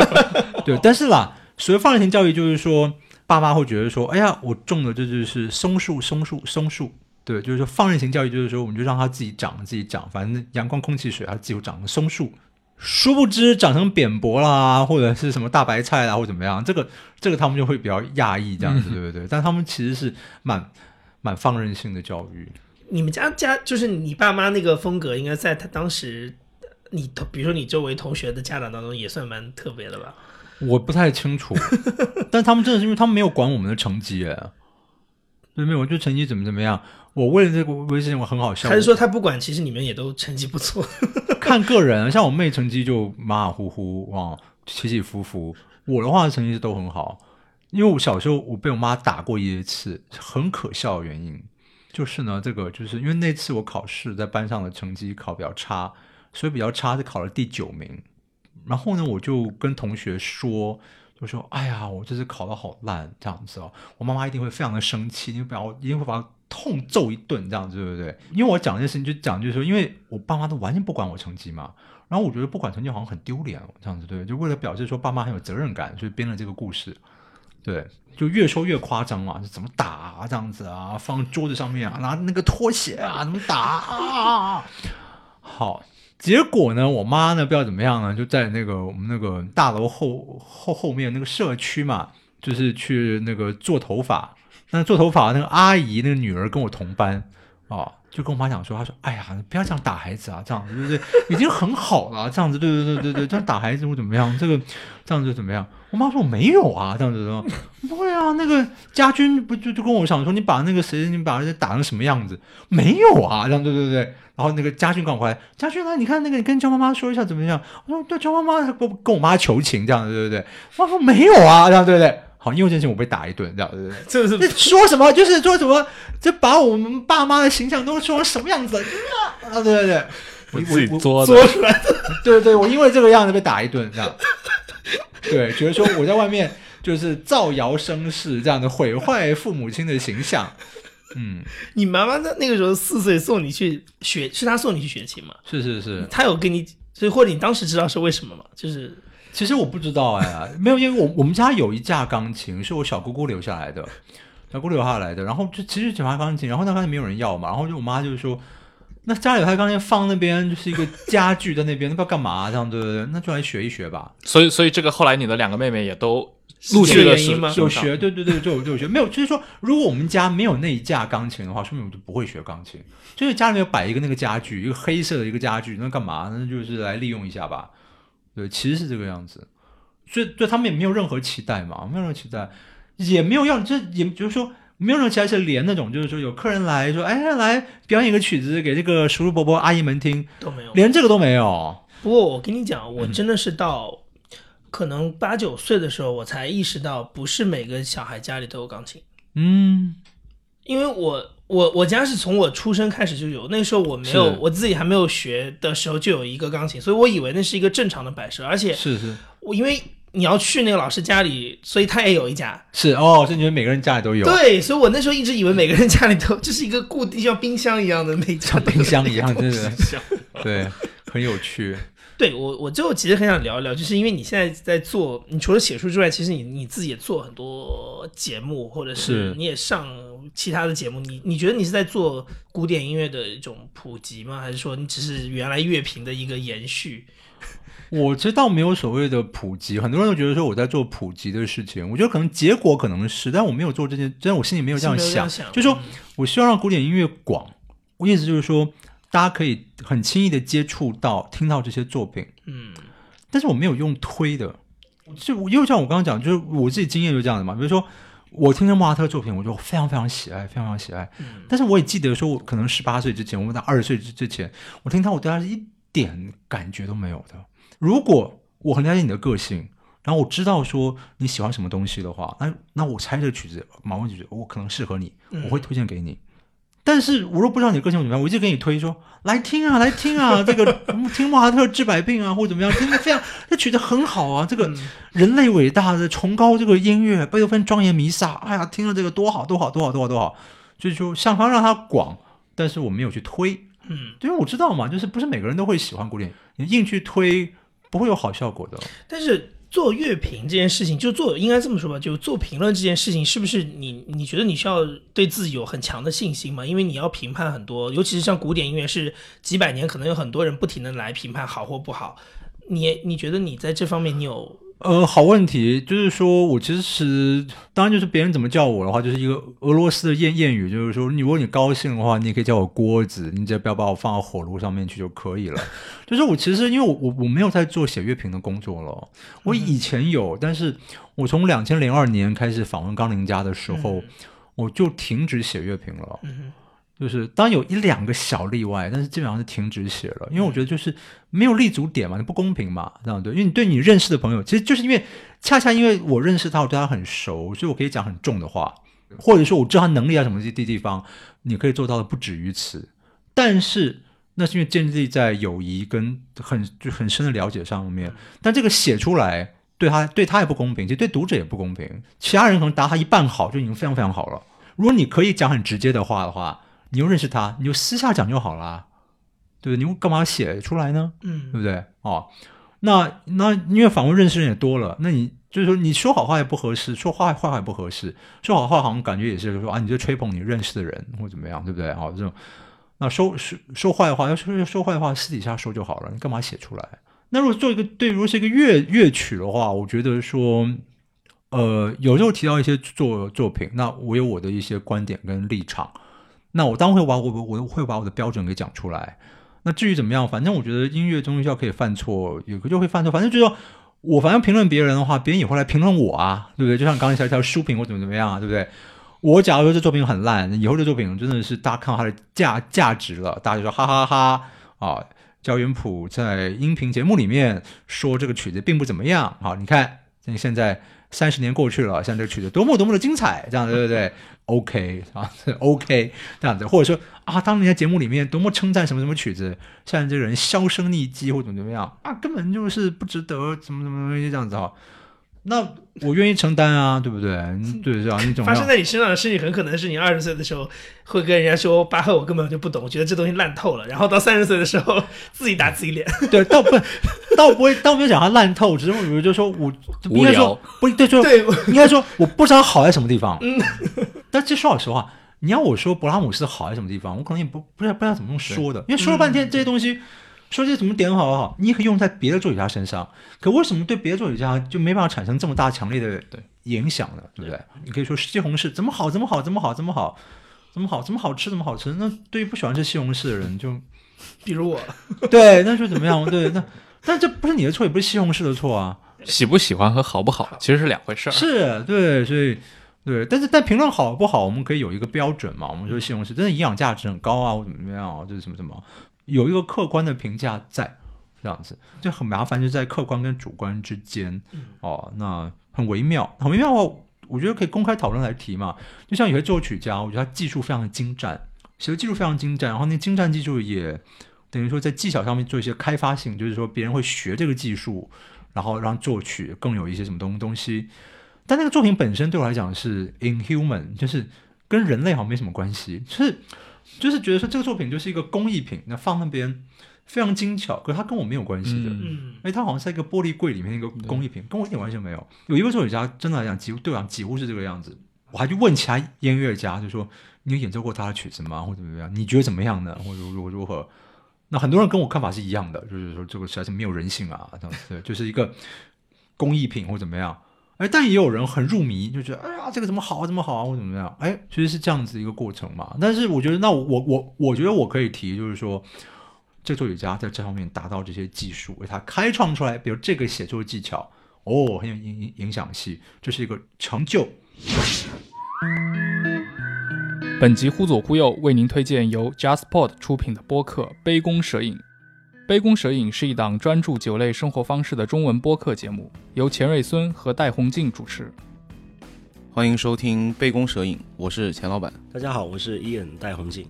对，但是啦，所谓放任型教育，就是说爸妈会觉得说，哎呀，我种的这就是松树，松树，松树。对，就是说放任型教育，就是说我们就让它自己长，自己长，反正阳光、空气、水，它自己就长成松树。殊不知长成扁柏啦，或者是什么大白菜啦，或怎么样，这个这个他们就会比较讶异，这样子，对不对？但他们其实是蛮蛮放任性的教育。你们家家就是你爸妈那个风格，应该在他当时，你同比如说你周围同学的家长当中也算蛮特别的吧？我不太清楚，但他们真的是因为他们没有管我们的成绩，哎，对，没有，就成绩怎么怎么样。我为了这个微信，我很好笑。还是说他不管，其实你们也都成绩不错？看个人，像我妹成绩就马马虎虎啊，起起伏伏。我的话成绩都很好，因为我小时候我被我妈打过一次，很可笑的原因就是呢，这个就是因为那次我考试在班上的成绩考比较差，所以比较差是考了第九名。然后呢，我就跟同学说，就说：“哎呀，我这次考得好烂，这样子哦，我妈妈一定会非常的生气，因为把我一定会把我痛揍一顿，这样子对不对？因为我讲这件事情，就讲就是说，因为我爸妈都完全不管我成绩嘛，然后我觉得不管成绩好像很丢脸，这样子对，就为了表示说爸妈很有责任感，所以编了这个故事，对，就越说越夸张嘛，就怎么打啊这样子啊，放桌子上面啊，拿那个拖鞋啊，怎么打啊？好。结果呢，我妈呢不知道怎么样呢，就在那个我们那个大楼后后后面那个社区嘛，就是去那个做头发。那做头发那个阿姨那个女儿跟我同班啊，就跟我妈讲说，她说：“哎呀，不要这样打孩子啊，这样子对不对？已经很好了，这样子对对对对对，这样打孩子会怎么样？这个这样子怎么样？”我妈说：“我没有啊，这样子说 不会啊。那个家军不就就跟我想说，你把那个谁，你把人家打成什么样子？没有啊，这样对对对。”然后那个家军赶快来，家军来，你看那个，你跟焦妈妈说一下怎么样？我说对，焦妈妈跟跟我妈求情这样子，对不对？妈说没有啊，这样对不对？好，因为这件事情我被打一顿，这样对不对？这是这说什么？就是说什么？就把我们爸妈的形象都说成什么样子？啊，对对对，我自己作的做出来的。对对，我因为这个样子被打一顿，这样。对，觉得说我在外面就是造谣生事，这样的毁坏父母亲的形象。嗯，你妈妈在那个时候四岁送你去学，是她送你去学琴吗？是是是，她有跟你，所以或者你当时知道是为什么吗？就是其实我不知道哎，没有，因为我我们家有一架钢琴是我小姑姑留下来的，小姑留下来的，然后就其实检查钢琴，然后那钢琴没有人要嘛，然后就我妈就是说，那家里有台钢琴放那边就是一个家具在那边，那不知道干嘛这样对不对？那就来学一学吧。所以所以这个后来你的两个妹妹也都陆续的是吗有学，对对对，就有就有学，没有，就是说，如果我们家没有那一架钢琴的话，说明我就不会学钢琴。就是家里面摆一个那个家具，一个黑色的一个家具，那干嘛？那就是来利用一下吧。对，其实是这个样子。所以对他们也没有任何期待嘛，没有任何期待，也没有要这，也就是说没有任何期待，是连那种就是说有客人来说，哎，来表演一个曲子给这个叔叔伯伯阿姨们听，都没有。连这个都没有。不过我跟你讲，我真的是到可能八九岁的时候，我才意识到，不是每个小孩家里都有钢琴。嗯，因为我我我家是从我出生开始就有，那时候我没有我自己还没有学的时候就有一个钢琴，所以我以为那是一个正常的摆设，而且是是。我因为你要去那个老师家里，所以他也有一家。是哦，所以你们每个人家里都有，对，所以我那时候一直以为每个人家里都就是一个固定像冰箱一样的，每家像冰箱一样，真的冰箱对，很有趣。对我，我就其实很想聊一聊，就是因为你现在在做，你除了写书之外，其实你你自己也做很多节目，或者是是。你也上其他的节目。你你觉得你是在做古典音乐的一种普及吗？还是说你只是原来乐评的一个延续？我知道没有所谓的普及，很多人都觉得说我在做普及的事情，我觉得可能结果可能是，但我没有做这件，真的我心里没有这样想，想就是说嗯我希望让古典音乐广，我意思就是说大家可以很轻易的接触到、听到这些作品，嗯，但是我没有用推的，就又像我刚刚讲，就是我自己经验就这样的嘛，比如说。我听着莫扎特作品，我就非常非常喜爱，非常非常喜爱。嗯但是我也记得说，我可能十八岁之前，我在二十岁之之前，我听他，我对他是一点感觉都没有的。如果我很了解你的个性，然后我知道说你喜欢什么东西的话，那那我猜这个曲子，马问曲子我可能适合你，我会推荐给你。但是我若不知道你的个性怎么样，我一直给你推说来听啊，来听啊，这个听莫扎特治百病啊，或者怎么样，真的非常，这曲子很好啊，这个人类伟大的崇高这个音乐，贝多芬庄严弥撒，哎呀，听了这个多好多好多好多好多好，所以说想方让它广，但是我没有去推，嗯，因为我知道嘛，就是不是每个人都会喜欢古典，你硬去推不会有好效果的。但是做乐评这件事情，就做应该这么说吧，就做评论这件事情，是不是你你觉得你需要对自己有很强的信心嘛？因为你要评判很多，尤其是像古典音乐，是几百年，可能有很多人不停的来评判好或不好。你你觉得你在这方面你有呃，好问题，就是说我其实当然就是别人怎么叫我的话，就是一个俄罗斯的谚谚语，就是说，你如果你高兴的话，你也可以叫我锅子，你只要不要把我放到火炉上面去就可以了。就是我其实因为我我我没有在做写乐评的工作了，我以前有，但是我从两千零二年开始访问钢琴家的时候，我就停止写乐评了。嗯就是当有一两个小例外，但是基本上是停止写了，因为我觉得就是没有立足点嘛，你不公平嘛，这样对，因为你对你认识的朋友，其实就是因为恰恰因为我认识他，我对他很熟，所以我可以讲很重的话，或者说我知道他能力啊什么地地地方，你可以做到的不止于此，但是那是因为建立在友谊跟很就很深的了解上面，但这个写出来对他对他也不公平，其实对读者也不公平，其他人可能答他一半好就已经非常非常好了，如果你可以讲很直接的话的话。你又认识他，你就私下讲就好了，对不对？你干嘛写出来呢？嗯对不对？哦，那那因为访问认识人也多了，那你就是说你说好话也不合适，说坏话也不合适，说好话好像感觉也是说啊，你就吹捧你认识的人或怎么样，对不对？哦，这种那说说说坏话要说说坏话，私底下说就好了，你干嘛写出来？那如果做一个对，如果是一个乐乐曲的话，我觉得说，呃，有时候提到一些作作品，那我有我的一些观点跟立场。那我当然会把我我会把我的标准给讲出来。那至于怎么样，反正我觉得音乐中要可以犯错，有个就会犯错。反正就是说我反正评论别人的话，别人也会来评论我啊，对不对？就像刚才一条书评或怎么怎么样啊，对不对？我假如说这作品很烂，以后这作品真的是大家看到它的价价值了，大家就说哈哈哈啊，焦元溥在音频节目里面说这个曲子并不怎么样。好，你看你现在三十年过去了，像这个曲子多么多么的精彩，这样对不对？OK 啊，OK 这样子，或者说啊，当年在节目里面多么称赞什么什么曲子，像这个人销声匿迹或怎么怎么样啊，根本就是不值得怎么怎么东西这样子哈。那我愿意承担啊，对不对？对是吧？你总发生在你身上的事情很可能是你二十岁的时候会跟人家说巴赫我根本就不懂，我觉得这东西烂透了，然后到三十岁的时候 自己打自己脸。对，倒不倒不会，倒没有讲它烂透，只是我觉得就说我应该说不对，就对，应该说我不知道好在什么地方。嗯，但这说老实话，你要我说勃拉姆斯好在什么地方，我可能也不不知道不知道怎么用说的，因为说了半天这些东西，说这怎么点好好，你可以用在别的作曲家身上，可为什么对别的作曲家就没办法产生这么大强烈的对影响呢？对不对？你可以说西红柿怎么好，怎么好，怎么好，怎么好，怎么好，怎么好吃，怎么好吃。那对于不喜欢吃西红柿的人就。比如我，对，那就怎么样？对，那但这不是你的错，也不是西红柿的错啊。喜不喜欢和好不好其实是两回事儿。是对，所以对，但是但评论好不好，我们可以有一个标准嘛。我们说西红柿真的营养价值很高啊，或怎么怎么样啊，就是什么什么，有一个客观的评价在，这样子就很麻烦，就在客观跟主观之间哦，那很微妙，很微妙哦，我觉得可以公开讨论来提嘛。就像有些作曲家，我觉得他技术非常的精湛，写的技术非常精湛，然后那精湛技术也等于说在技巧上面做一些开发性，就是说别人会学这个技术，然后让作曲更有一些什么东东西。但那个作品本身对我来讲是 inhuman，就是跟人类好像没什么关系，就是就是觉得说这个作品就是一个工艺品，那放那边非常精巧，可是它跟我没有关系的。嗯嗯哎，它好像是在一个玻璃柜里面一个工艺品，跟我一点关系都没有。有一位作曲家真的来讲，几乎对我讲几乎是这个样子。我还去问其他音乐家，就说你有演奏过他的曲子吗，或者怎么样？你觉得怎么样呢？或者如何如何？那很多人跟我看法是一样的，就是说这个实在是没有人性啊，这样子，对就是一个工艺品或怎么样。哎，但也有人很入迷，就觉得哎呀，这个怎么好啊，怎么好啊，或怎么样？哎，其实是这样子一个过程嘛。但是我觉得，那我我我觉得我可以提，就是说，这作曲家在这方面达到这些技术，为他开创出来，比如这个写作技巧，哦，很有影影影响性，这是一个成就。本集忽左忽右为您推荐由 JustPod 出品的播客《杯弓蛇影》。杯弓蛇影是一档专注酒类生活方式的中文播客节目，由钱瑞孙和戴宏静主持。欢迎收听《杯弓蛇影》，我是钱老板。大家好，我是伊恩戴宏静。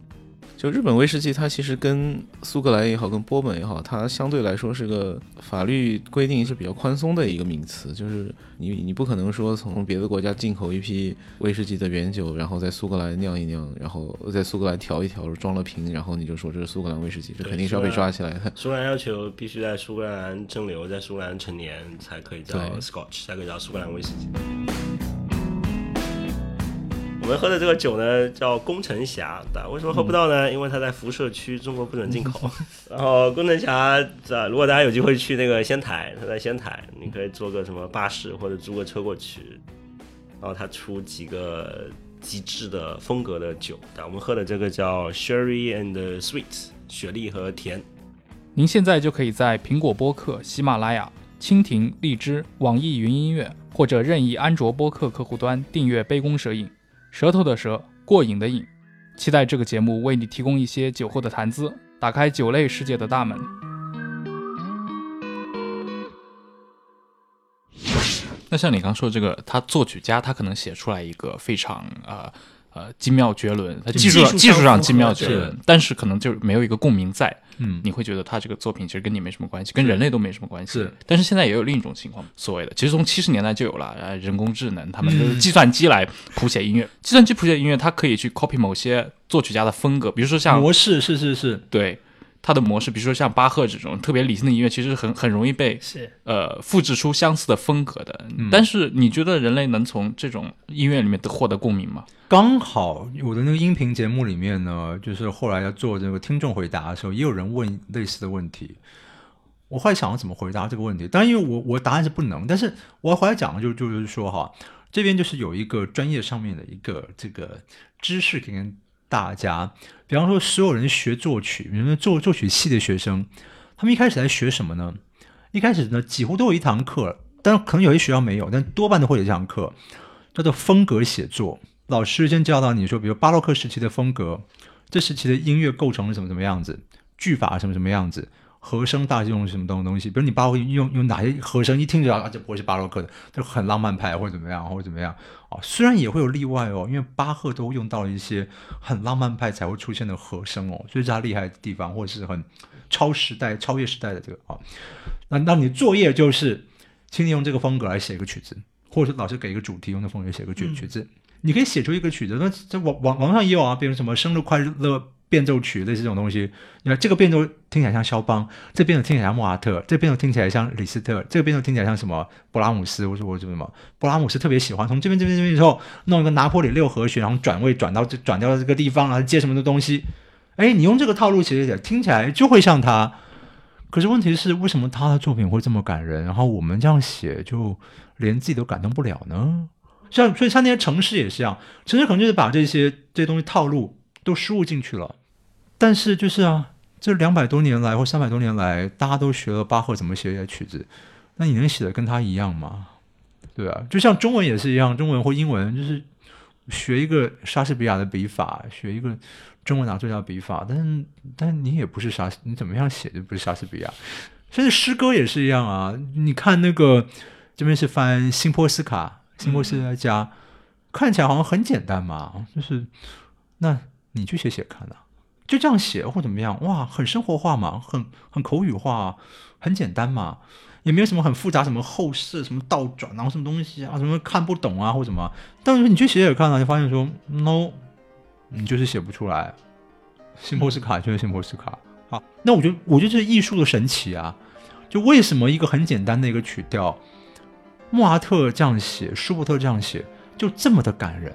就日本威士忌，它其实跟苏格兰也好，跟波本也好，它相对来说是个法律规定是比较宽松的一个名词。就是你你不可能说从别的国家进口一批威士忌的原酒，然后在苏格兰酿一酿，然后在苏格兰调一调，装了瓶，然后你就说这是苏格兰威士忌，这肯定是要被抓起来的。苏格兰要求必须在苏格兰蒸馏，在苏格兰成年才可以叫对 Scotch，才可以叫苏格兰威士忌。我们喝的这个酒呢叫工程侠，但为什么喝不到呢？因为它在辐射区，中国不准进口。然后工程侠，这如果大家有机会去那个仙台，它在仙台，你可以坐个什么巴士或者租个车过去，然后它出几个极致的风格的酒。但我们喝的这个叫 Sherry and Sweet，雪莉和甜。您现在就可以在苹果播客、喜马拉雅、蜻蜓、荔枝、网易云音乐或者任意安卓播客客户端订阅《杯弓蛇影》，舌头的舌，过瘾的瘾。期待这个节目为你提供一些酒后的谈资，打开酒类世界的大门。那像你刚说的这个，他作曲家他可能写出来一个非常呃呃精妙绝伦，他技术技术上精妙绝伦，但是可能就没有一个共鸣在。嗯，你会觉得他这个作品其实跟你没什么关系，跟人类都没什么关系。是，但是现在也有另一种情况，所谓的，其实从七十年代就有了，呃，人工智能，他们就是计算机来谱写音乐，计算机谱写音乐，它可以去 copy 某些作曲家的风格，比如说像模式是是是，对它的模式，比如说像巴赫这种特别理性的音乐，其实很很容易被是呃复制出相似的风格的。嗯但是你觉得人类能从这种音乐里面得获得共鸣吗？刚好我的那个音频节目里面呢，就是后来要做这个听众回答的时候，也有人问类似的问题。我后来想要怎么回答这个问题，当然因为我我答案是不能，但是我后来讲的就就是说哈，这边就是有一个专业上面的一个这个知识给跟大家，比方说所有人学作曲，比如说作作曲系的学生，他们一开始来学什么呢？一开始呢几乎都有一堂课，但可能有些学校没有，但多半都会有这堂课，叫做风格写作。老师先教导你说，比如巴洛克时期的风格，这时期的音乐构成是什么什么样子，句法什么什么样子，和声大用什么东东西。比如你巴洛克用用哪些和声，一听就知道啊，这不会是巴洛克的，就很浪漫派或者怎么样或者怎么样啊。虽然也会有例外哦，因为巴赫都用到了一些很浪漫派才会出现的和声哦，所以是他厉害的地方，或者是很超时代、超越时代的这个啊。那那你作业就是，请你用这个风格来写一个曲子，或者是老师给一个主题，用这风格写个曲曲子。你可以写出一个曲子，那在网网网上也有啊，比如什么生日快乐变奏曲类似这种东西。你看这个变奏听起来像肖邦，这变奏听起来像莫扎特，这变奏听起来像李斯特，这个变奏听起来像什么勃拉姆斯，或者或者什么勃拉姆斯特别喜欢从这边这边这边之后弄一个拿破里六和弦，然后转位转到这转到这个地方，然后接什么的东西。哎，你用这个套路写写写，听起来就会像他。可是问题是，为什么他的作品会这么感人，然后我们这样写就连自己都感动不了呢？像所以像那些城市也是一样，城市可能就是把这些这些东西套路都输入进去了，但是就是啊，这两百多年来或三百多年来，大家都学了巴赫怎么写写曲子，那你能写的跟他一样吗？对啊，就像中文也是一样，中文或英文就是学一个莎士比亚的笔法，学一个中文哪作家的笔法，但是但是你也不是莎，你怎么样写就不是莎士比亚，甚至诗歌也是一样啊。你看那个这边是翻辛波斯卡，辛波斯家，看起来好像很简单嘛，就是那你去写写看啊，就这样写或怎么样，哇，很生活化嘛，很很口语化，很简单嘛。也没有什么很复杂，什么后视、什么倒转，然后什么东西啊，什么看不懂啊，或什么。但是你去写写看啊，就发现说，no，你就是写不出来。辛波斯卡就是辛波斯卡。好，那我觉得，我觉得这是艺术的神奇啊！就为什么一个很简单的一个曲调，莫扎特这样写，舒伯特这样写，就这么的感人？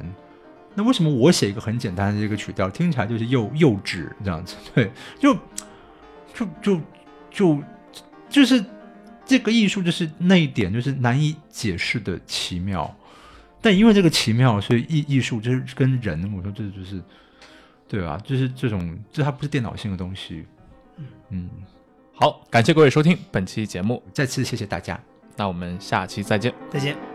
那为什么我写一个很简单的这个曲调，听起来就是幼幼稚这样子？对，就就就就就是这个艺术，就是那一点，就是难以解释的奇妙。但因为这个奇妙，所以艺艺术就是跟人，我说这就是对吧？就是这种，这它不是电脑性的东西。嗯，好，感谢各位收听本期节目，再次谢谢大家。那我们下期再见。再见。